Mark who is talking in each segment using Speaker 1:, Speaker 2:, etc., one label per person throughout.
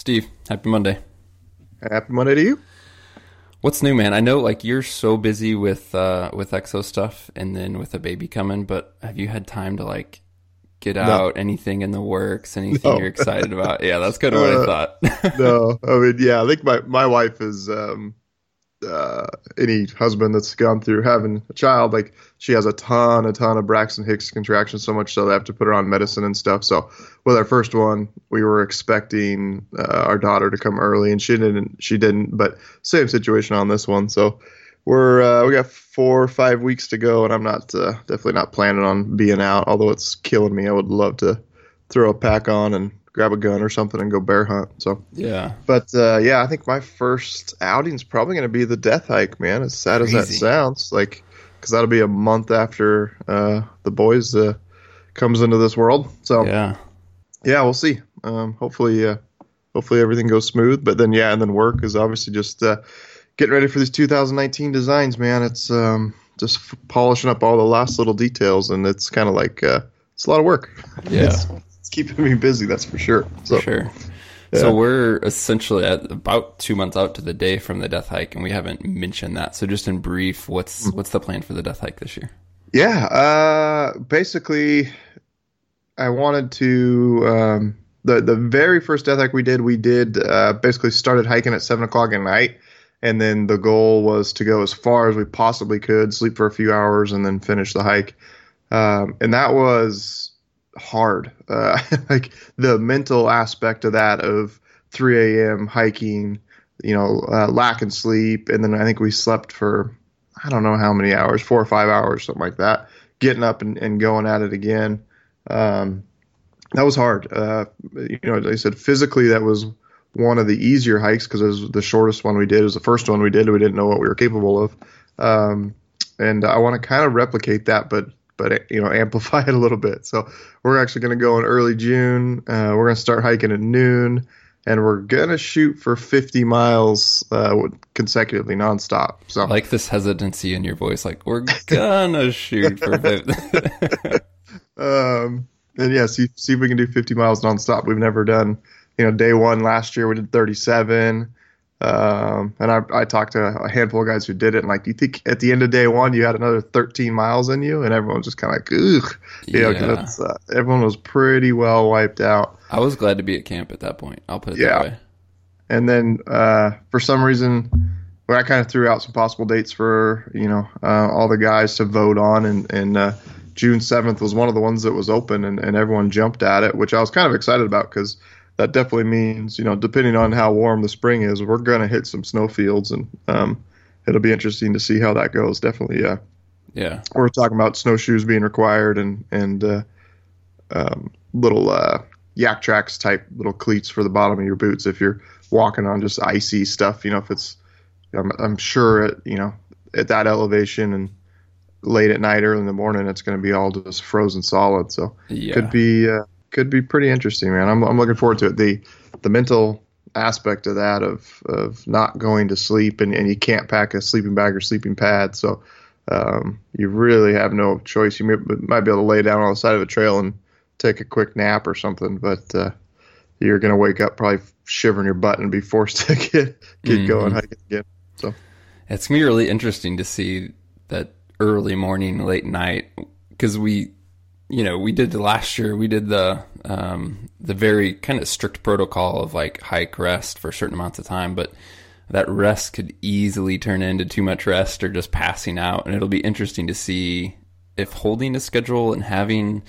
Speaker 1: Steve, happy Monday.
Speaker 2: Happy Monday to you.
Speaker 1: What's new, man? I know like you're so busy with uh with exo stuff and then with a baby coming, but have you had time to like get out anything in the works, anything
Speaker 2: No.
Speaker 1: you're excited about? Yeah, that's kind of what I
Speaker 2: Uh,
Speaker 1: thought.
Speaker 2: no, I mean, yeah, I think my, my wife is um, uh, any husband that's gone through having a child, like she has a ton, a ton of Braxton Hicks contractions, so much so they have to put her on medicine and stuff. So with our first one, we were expecting uh, our daughter to come early, and she didn't. She didn't, but same situation on this one. So we're uh, we got four or five weeks to go, and I'm not uh, definitely not planning on being out. Although it's killing me, I would love to throw a pack on and grab a gun or something and go bear hunt. So.
Speaker 1: yeah.
Speaker 2: But uh, yeah, I think my first outing's probably going to be the death hike, man. As sad as that sounds, like because that'll be a month after uh, the boys uh, comes into this world. So yeah,
Speaker 1: Yeah.
Speaker 2: we'll see. Um, hopefully, uh, hopefully everything goes smooth. But then yeah, and then work is obviously just uh, getting ready for these 2019 designs, man. It's um, just f- polishing up all the last little details, and it's kind of like uh, it's a lot of work.
Speaker 1: Yeah.
Speaker 2: Keeping me busy, that's for sure. So
Speaker 1: For sure.
Speaker 2: yeah.
Speaker 1: So we're essentially at about two months out to the day from the death hike, and we haven't mentioned that. So just in brief, what's
Speaker 2: Mm.
Speaker 1: what's the plan for the death hike this year?
Speaker 2: Yeah, uh, basically, I wanted to. Um, the the very first death hike we did, we did uh, basically started hiking at seven o'clock at night, and then the goal was to go as far as we possibly could, sleep for a few hours, and then finish the hike. Um, and that was hard. Uh, like the mental aspect of that of 3 a.m. hiking, you know, uh, lacking sleep, and then I think we slept for I don't know how many hours, four or five hours, something like that. Getting up and, and going at it again. Um, that was hard. Uh, you know, like I said, physically, that was one of the easier hikes because it was the shortest one we did. It was the first one we did. We didn't know what we were capable of. Um, and I want to kind of replicate that, but but you know, amplify it a little bit. So we're actually going to go in early June. Uh, we're going to start hiking at noon, and we're going to shoot for 50 miles uh, consecutively, nonstop. So
Speaker 1: I like this hesitancy in your voice, like we're gonna shoot for fifth.
Speaker 2: Um, and yeah, see, see if we can do 50 miles nonstop. We've never done, you know, day one last year we did 37. Um, and I, I talked to a handful of guys who did it, and like, do you think at the end of day one you had another 13 miles in you? And everyone was just kind of like, ugh, you
Speaker 1: Yeah.
Speaker 2: it's, uh, everyone was pretty well wiped out.
Speaker 1: I was glad to be at camp at that point. I'll put it
Speaker 2: Yeah.
Speaker 1: that way.
Speaker 2: And then uh, for some reason, well, I kind of threw out some possible dates for you know uh, all the guys to vote on, and, and uh, June seventh was one of the ones that was open, and, and everyone jumped at it, which I was kind of excited about because that definitely means you know depending on how warm the spring is, we're going to hit some snow fields, and um, it'll be interesting to see how that goes. Definitely, yeah.
Speaker 1: Yeah.
Speaker 2: We're talking about snowshoes being required and and uh, um, little uh, Yaktrax type little cleats for the bottom of your boots if you're walking on just icy stuff. You know, if it's I'm, I'm sure at you know at that elevation and late at night, early in the morning, it's going to be all just frozen solid. So
Speaker 1: Yeah.
Speaker 2: could be uh, could be pretty interesting, man. I'm I'm looking forward to it. The the mental aspect of that of of not going to sleep and, and you can't pack a sleeping bag or sleeping pad, so um, you really have no choice. You may, might be able to lay down on the side of a trail and take a quick nap or something, but uh, you're going to wake up probably shivering your butt and be forced to get get going
Speaker 1: Mhm.
Speaker 2: hiking again. So
Speaker 1: It's gonna be really interesting to see that early morning, late night, because we, you know, we did the last year. We did the um, the very kind of strict protocol of like hike rest for certain amounts of time, but that rest could easily turn into too much rest or just passing out, and it'll be interesting to see if holding a schedule and having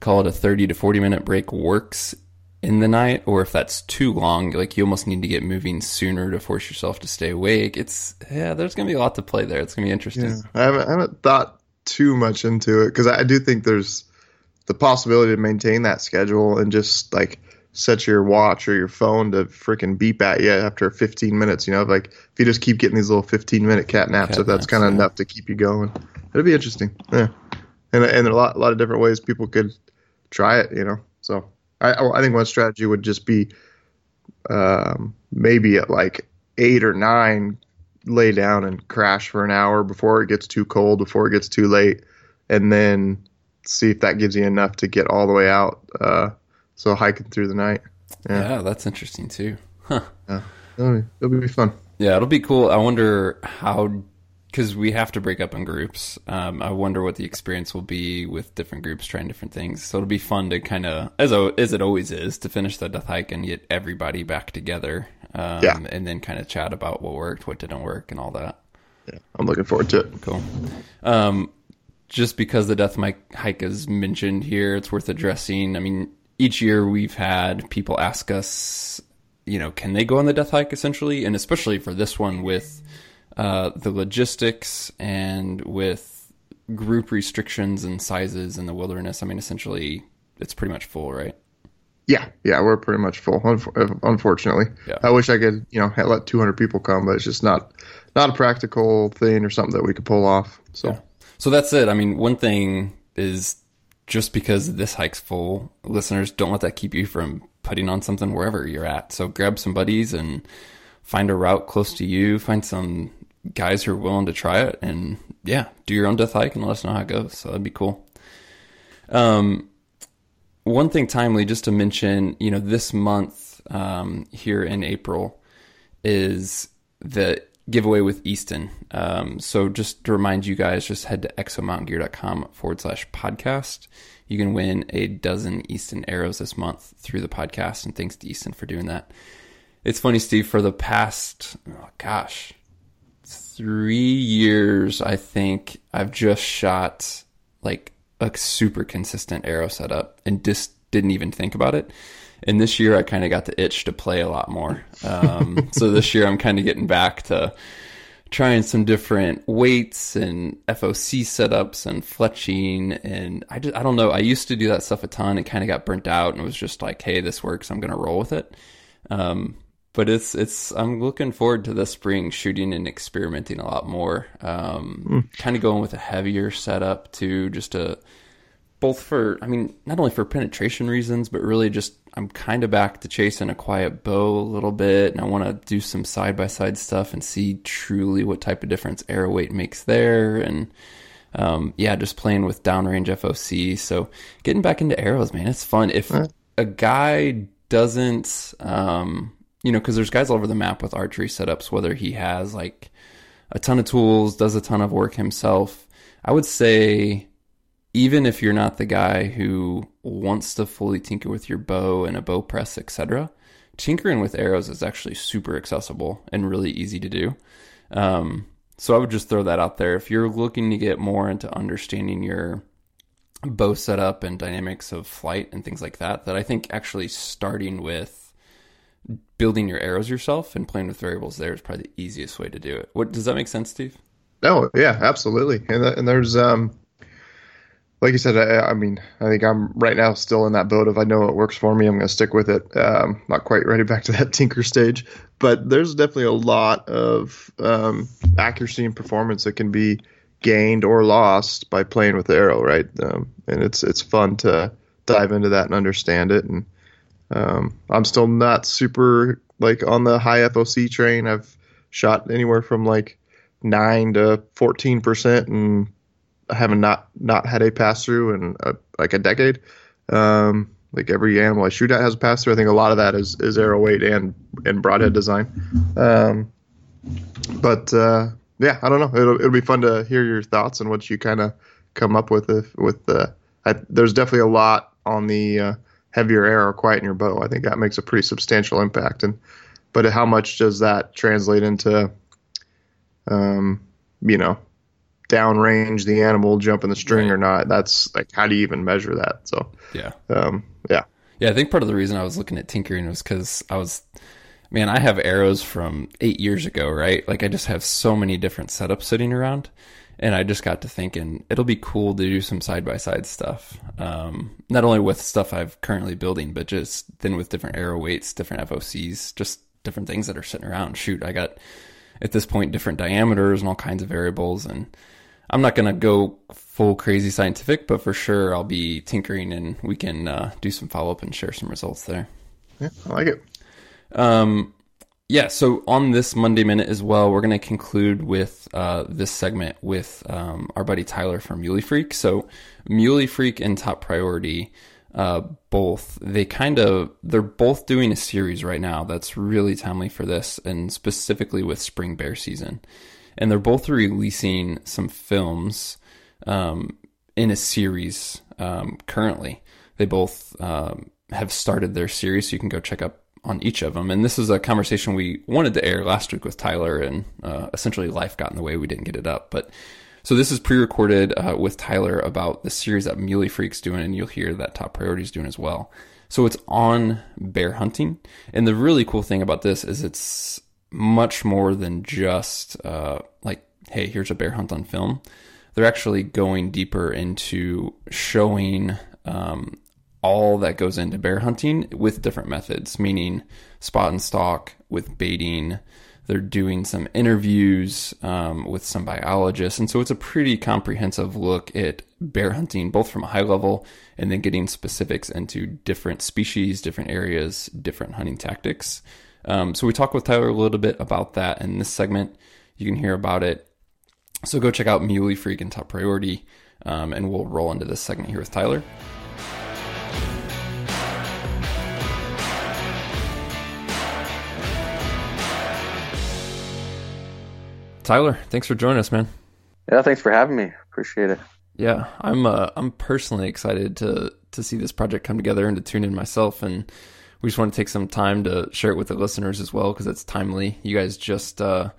Speaker 1: call it a 30 to 40 minute break works in the night or if that's too long like you almost need to get moving sooner to force yourself to stay awake it's yeah there's gonna be a lot to play there it's gonna be interesting
Speaker 2: Yeah, I haven't, I haven't thought too much into it because I, I do think there's the possibility to maintain that schedule and just like set your watch or your phone to freaking beep at you after 15 minutes. You know, like if you just keep getting these little 15 minute cat naps,
Speaker 1: Cat
Speaker 2: if that's kind of
Speaker 1: yeah.
Speaker 2: enough to keep you going, it'd be interesting. Yeah, and and there are a lot, a lot of different ways people could try it. You know, so I I think one strategy would just be um, maybe at like eight or nine lay down and crash for an hour before it gets too cold, before it gets too late, and then see if that gives you enough to get all the way out. Uh, so hiking through the night.
Speaker 1: yeah.
Speaker 2: Yeah.
Speaker 1: that's interesting too Huh.
Speaker 2: Yeah, it'll be, it'll be fun.
Speaker 1: Yeah, it'll be cool. I wonder how, because we have to break up in groups. Um, I wonder what the experience will be with different groups trying different things. So it'll be fun to kind of, as as it always is, to finish the death hike and get everybody back together. Um,
Speaker 2: Yeah.
Speaker 1: And then kind of chat about what worked, what didn't work, and all that.
Speaker 2: Yeah, I'm looking forward to it.
Speaker 1: Cool. Um, just because the death hike is mentioned here, it's worth addressing. I mean, each year we've had people ask us, you know, can they go on the death hike essentially? And especially for this one with uh, the logistics and with group restrictions and sizes in the wilderness. I mean, essentially, it's pretty much full, right?
Speaker 2: Yeah, yeah, we're pretty much full. Unfortunately,
Speaker 1: Yeah.
Speaker 2: I wish I could, you know, let 200 people come, but it's just not not a practical thing or something that we could pull off. So
Speaker 1: Yeah. So that's it. I mean, one thing is just because this hike's full, listeners don't let that keep you from putting on something wherever you're at. So grab some buddies and find a route close to you. Find some guys who are willing to try it, and yeah, do your own death hike and let us know how it goes. So that'd be cool. Um, one thing timely just to mention, you know, this month um, here in April is the giveaway with Easton. Um, so just to remind you guys, just head to exomountaingear.com forward slash podcast. You can win a dozen Easton arrows this month through the podcast, and thanks to Easton for doing that. It's funny, Steve, for the past, oh gosh, three years, I think I've just shot like a super consistent arrow setup and just didn't even think about it. And this year I kind of got the itch to play a lot more. Um, so this year I'm kind of getting back to trying some different weights and FOC setups and fletching. And I just, I don't know. I used to do that stuff a ton and kind of got burnt out and was just like, Hey, this works. I'm going to roll with it. Um, but it's it's I'm looking forward to this spring shooting and experimenting a lot more. Um, Kind of going with a heavier setup too, just to both for I mean not only for penetration reasons, but really just I'm kind of back to chasing a quiet bow a little bit, and I want to do some side by side stuff and see truly what type of difference arrow weight makes there, and um, yeah, just playing with downrange FOC. So getting back into arrows, man, it's fun. If a guy doesn't, um, you know, because there's guys all over the map with archery setups, whether he has like a ton of tools, does a ton of work himself. I would say, even if you're not the guy who wants to fully tinker with your bow and a bow press, etc., tinkering with arrows is actually super accessible and really easy to do. Um, so I would just throw that out there. If you're looking to get more into understanding your bow setup and dynamics of flight and things like that, that I think actually starting with building your arrows yourself and playing with variables there is probably the easiest way to do it. What does that make sense, Steve?
Speaker 2: No, yeah, absolutely. And and there's um, like you said, I, I mean, I think I'm right now still in that boat of I know it works for me. I'm going to stick with it. Um, not quite ready back to that tinker stage, but there's definitely a lot of um, accuracy and performance that can be gained or lost by playing with the arrow, right? Um, and it's it's fun to dive into that and understand it. And um, I'm still not super like on the high FOC train. I've shot anywhere from like nine to fourteen percent, and I haven't not not had a pass through in a, like a decade. Um, like every animal I shoot at has a pass through. I think a lot of that is, is arrow weight and and broadhead design. Um, but uh, yeah, I don't know. It'll it'll be fun to hear your thoughts and what you kind of come up with if, with the. I, there's definitely a lot on the uh, heavier arrow quiet in your bow. I think that makes a pretty substantial impact. And but how much does that translate into? Um, you know, downrange the animal, jumping the string
Speaker 1: Right.
Speaker 2: or not? That's like how do you even measure that? So
Speaker 1: Yeah.
Speaker 2: um, yeah,
Speaker 1: Yeah, I think part of the reason I was looking at tinkering was because I was, man, I have arrows from eight years ago, right? Like I just have so many different setups sitting around, and I just got to thinking it'll be cool to do some side by side stuff. Um, not only with stuff I've currently building, but just then with different arrow weights, different FOCs, just different things that are sitting around. Shoot, I got at this point different diameters and all kinds of variables and I'm not going to go full crazy scientific, but for sure I'll be tinkering and we can uh, do some follow up and share some results there.
Speaker 2: yeah, I like it.
Speaker 1: Um, yeah, so on this Monday Minute as well, we're going to conclude with uh, this segment with um, our buddy Tyler from Muley Freak. So, Muley Freak and Top Priority uh, both. They kind of they're both doing a series right now that's really timely for this, and specifically with spring bear season. And they're both releasing some films um, in a series um, currently. They both um, have started their series, so you can go check up on each of them. And this is a conversation we wanted to air last week with Tyler, and uh, essentially life got in the way. We didn't get it up, but so this is pre-recorded uh, with Tyler about the series that Muley Freak's doing, and you'll hear that Top Priority's doing as well. So it's on bear hunting, and the really cool thing about this is it's much more than just uh, like, hey, here's a bear hunt on film. They're actually going deeper into showing um, all that goes into bear hunting with different methods, meaning spot and stalk with baiting. They're doing some interviews um, with some biologists. And so it's a pretty comprehensive look at bear hunting, both from a high level and then getting specifics into different species, different areas, different hunting tactics. Um, so we talk with Tyler a little bit about that in this segment. You can hear about it. So go check out Muley Freak and Top Priority, um, and we'll roll into this segment here with Tyler. Tyler, thanks for joining us, man.
Speaker 3: Yeah, thanks for having me. Appreciate it.
Speaker 1: Yeah, I'm uh, I'm personally excited to to see this project come together and to tune in myself, and we just want to take some time to share it with the listeners as well because it's timely. You guys just uh,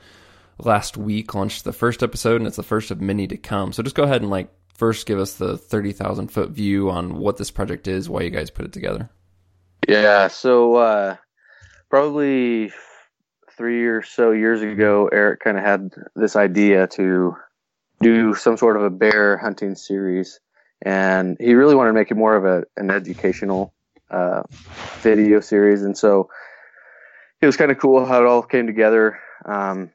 Speaker 1: last week launched the first episode, and it's the first of many to come. So just go ahead and like first give us the thirty thousand foot view on what this project is, why you guys put it together.
Speaker 3: Yeah, so uh, probably three or so years ago, Eric kind of had this idea to do some sort of a bear hunting series, and he really wanted to make it more of a, an educational uh, video series. And so it was kind of cool how it all came together. Um,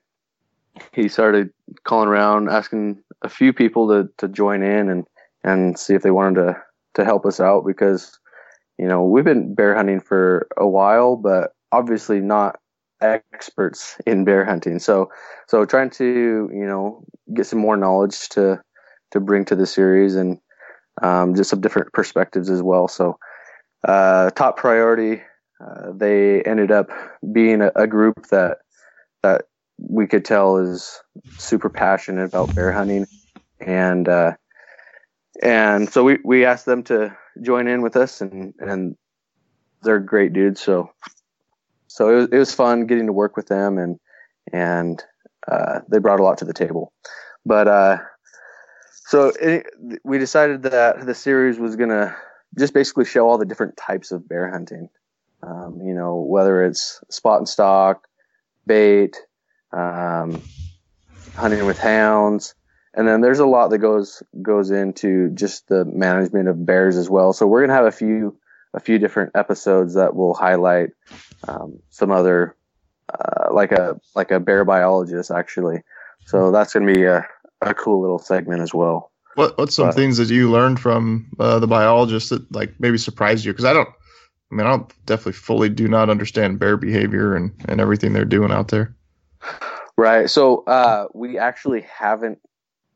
Speaker 3: he started calling around, asking a few people to, to join in and, and see if they wanted to, to help us out because, you know, we've been bear hunting for a while, but obviously not experts in bear hunting. So, so trying to you know get some more knowledge to to bring to the series and um, just some different perspectives as well. So, uh, top priority. Uh, they ended up being a, a, group that that we could tell is super passionate about bear hunting, and uh, and so we, we asked them to join in with us, and and they're great dudes. So so it was, it was fun getting to work with them and and uh, they brought a lot to the table. But uh, so it, we decided that the series was gonna just basically show all the different types of bear hunting. Um, you know, whether it's spot and stalk, bait, um, hunting with hounds, and then there's a lot that goes goes into just the management of bears as well. So we're gonna have a few a few different episodes that will highlight um, some other uh, like a like a bear biologist actually. So that's to be a, a cool little segment as well.
Speaker 2: What what's some but, things that you learned from uh, the biologist that like maybe surprised you? Because I don't, I mean, I don't definitely fully do not understand bear behavior and and everything they're doing out there.
Speaker 3: Right. So uh, we actually haven't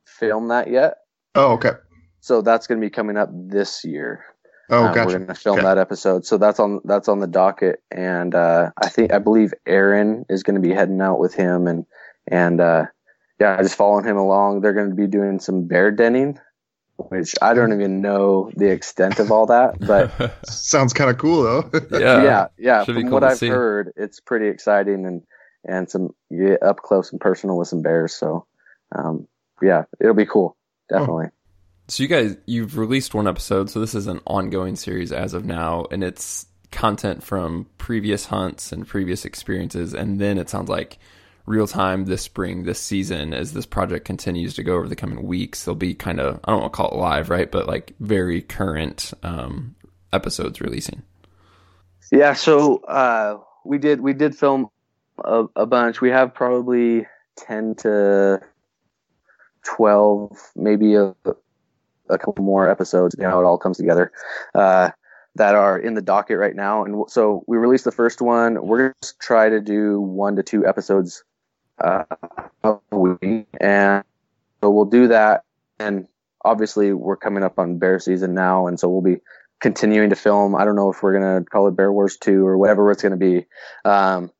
Speaker 3: filmed that yet.
Speaker 2: Oh, okay.
Speaker 3: So that's going to be coming up this year.
Speaker 2: Oh, um, gotcha.
Speaker 3: We're going to film okay. that episode, so that's on that's on the docket, and uh, I think I believe Aaron is going to be heading out with him, and and uh, yeah, just following him along. They're going to be doing some bear denning, which I don't even know the extent of all that, but
Speaker 2: sounds kind of cool though.
Speaker 3: yeah, yeah, yeah. Should From cool what I've see. heard, it's pretty exciting and and some you get up close and personal with some bears. So, um, yeah, it'll be cool, definitely.
Speaker 1: So you guys, you've released one episode, so this is an ongoing series as of now, and it's content from previous hunts and previous experiences, and then it sounds like real time this spring, this season, as this project continues to go over the coming weeks, They'll be kind of I don't want to call it live, right, but like very current um, episodes releasing.
Speaker 3: Yeah, so uh, we did we did film a, a bunch. We have probably ten to twelve, maybe a a couple more episodes, you know, it all comes together, uh, that are in the docket right now. And so we released the first one. We're going to try to do one to two episodes uh, week. And so we'll do that. And obviously, we're coming up on bear season now. And so we'll be continuing to film. I don't know if we're gonna call it Bear Wars Two or whatever it's gonna be. Um,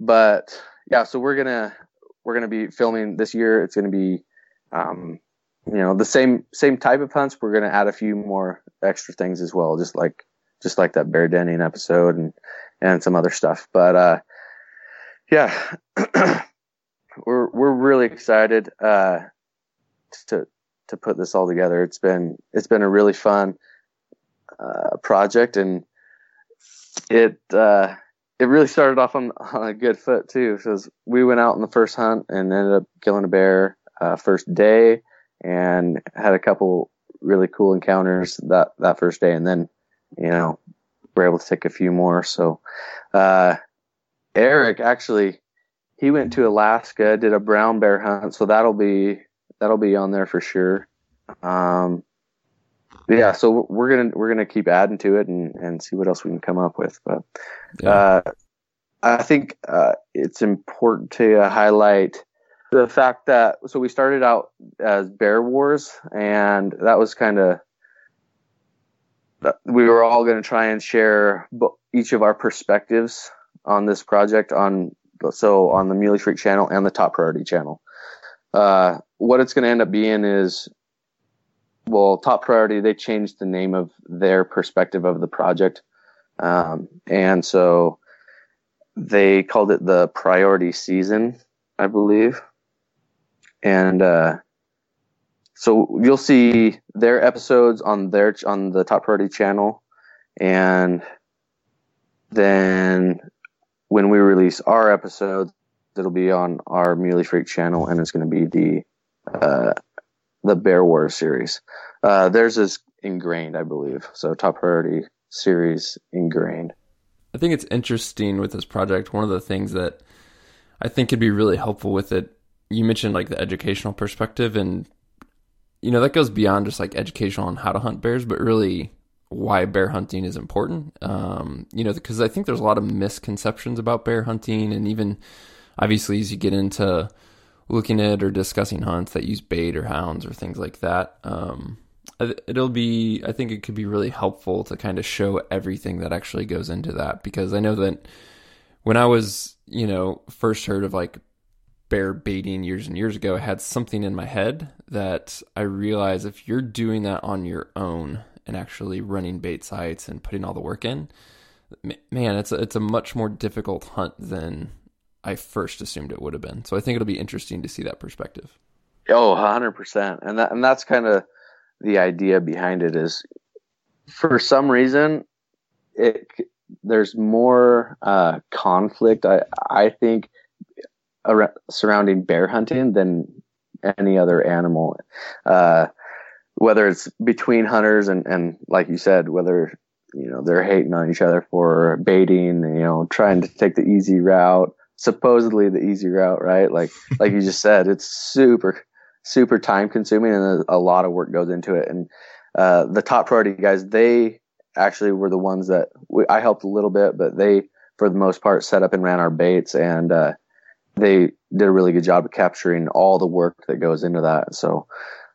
Speaker 3: but yeah, so we're gonna we're gonna be filming this year. It's gonna be um, you know the same same type of hunts. We're gonna add a few more extra things as well, just like just like that bear denning episode and and some other stuff. But uh, yeah, we're we're really excited uh, to to put this all together. It's been it's been a really fun uh, project, and it uh, it really started off on, on a good foot too. Because we went out on the first hunt and ended up killing a bear uh, first day, and had a couple really cool encounters that that first day, and then you know we're able to take a few more. So uh, Eric actually he went to Alaska, did a brown bear hunt, so that'll be that'll be on there for sure. Um, yeah, so we're gonna we're gonna keep adding to it and and see what else we can come up with. But yeah. uh, I think uh, it's important to highlight the fact that so we started out as Bear Wars, and that was kind of we were all going to try and share each of our perspectives on this project on so on the Muley Freak channel and the Top Priority channel. Uh, what it's going to end up being is, well, Top Priority they changed the name of their perspective of the project, um, and so they called it the Priority Season, I believe, and uh, so you'll see their episodes on their on the Top Priority channel, and then when we release our episodes, it'll be on our Muley Freak channel, and it's going to be the uh, the Bear War series. Uh, theirs is ingrained, I believe. So top priority series ingrained.
Speaker 1: I think it's interesting with this project. One of the things that I think could be really helpful with it, you mentioned like the educational perspective, and you know that goes beyond just like educational on how to hunt bears, but really why bear hunting is important. Um, you know, because I think there's a lot of misconceptions about bear hunting, and even obviously as you get into looking at or discussing hunts that use bait or hounds or things like that, um, it'll be. I think it could be really helpful to kind of show everything that actually goes into that because I know that when I was, you know, first heard of like bear baiting years and years ago, I had something in my head that I realized if you're doing that on your own and actually running bait sites and putting all the work in, man, it's a, it's a much more difficult hunt than I first assumed it would have been. So I think it'll be interesting to see that perspective.
Speaker 3: Oh, 100%. And that and that's kind of the idea behind it is for some reason it there's more uh, conflict I I think around, surrounding bear hunting than any other animal. Uh, whether it's between hunters and, and like you said, whether, you know, they're hating on each other for baiting, you know, trying to take the easy route, supposedly the easy route, right? Like, like you just said, it's super, super time consuming and a lot of work goes into it. And, uh, the top priority guys, they actually were the ones that we, I helped a little bit, but they, for the most part, set up and ran our baits and, uh, they did a really good job of capturing all the work that goes into that. So,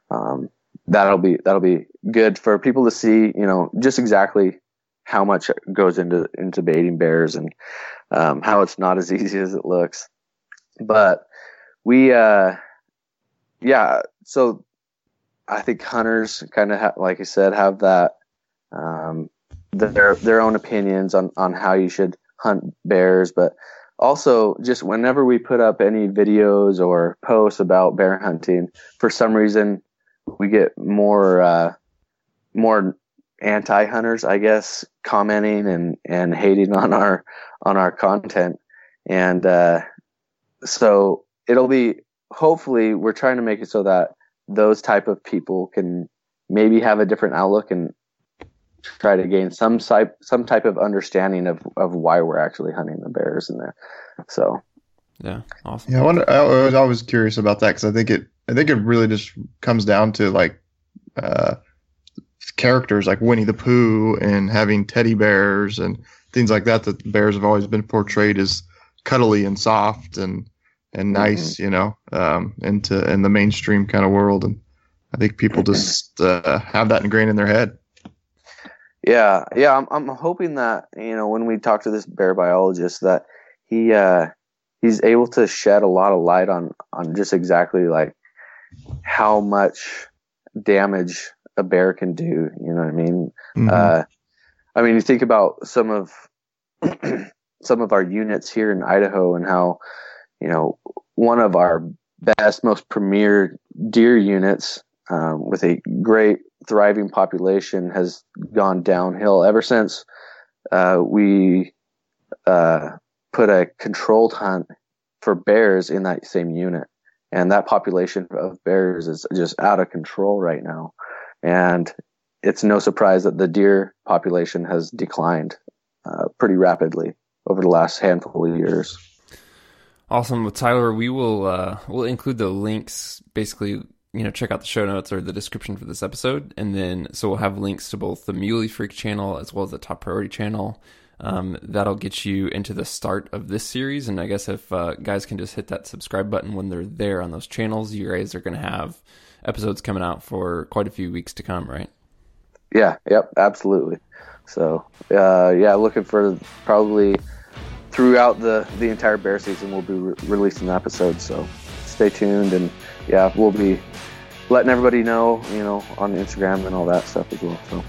Speaker 3: um, that'll be that'll be good for people to see. You know, just exactly how much goes into into baiting bears and um, how it's not as easy as it looks. But we, uh, yeah, so I think hunters kind of ha- like I said have that um, their their own opinions on on how you should hunt bears, but also just whenever we put up any videos or posts about bear hunting, for some reason we get more uh, more anti hunters, I guess, commenting and and hating on our on our content, and uh, so it'll be hopefully we're trying to make it so that those type of people can maybe have a different outlook and try to gain some type some type of understanding of of why we're actually hunting the bears in there. So
Speaker 1: yeah, awesome.
Speaker 2: Yeah, I wonder. I was always curious about that because I think it. I think it really just comes down to like uh, characters like Winnie the Pooh and having teddy bears and things like that. That bears have always been portrayed as cuddly and soft and and mm-hmm. nice, mm-hmm. you know, um, into in the mainstream kind of world. And I think people just uh, have that ingrained in their head.
Speaker 3: Yeah, yeah. I'm I'm hoping that you know when we talk to this bear biologist that he uh, he's able to shed a lot of light on on just exactly like how much damage a bear can do. You know what I mean?
Speaker 2: Mhm.
Speaker 3: Uh, I mean, you think about some of some of our units here in Idaho and how you know one of our best, most premier deer units um, with a great thriving population has gone downhill ever since uh, we uh, put a controlled hunt for bears in that same unit. And that population of bears is just out of control right now. And it's no surprise that the deer population has declined uh, pretty rapidly over the last handful of years.
Speaker 1: Awesome. Well, Tyler, we will uh, we'll include the links. Basically, you know, check out the show notes or the description for this episode, and then so we'll have links to both the Muley Freak channel as well as the Top Priority channel. Um, that'll get you into the start of this series, and I guess if uh, guys can just hit that subscribe button when they're there on those channels, you guys are going to have episodes coming out for quite a few weeks to come, right?
Speaker 3: Yeah, yep, absolutely. So, uh, yeah, looking for probably throughout the the entire bear season, we'll be re- releasing episodes. So, stay tuned, and yeah, we'll be letting everybody know, you know, on Instagram and all that stuff as well. So,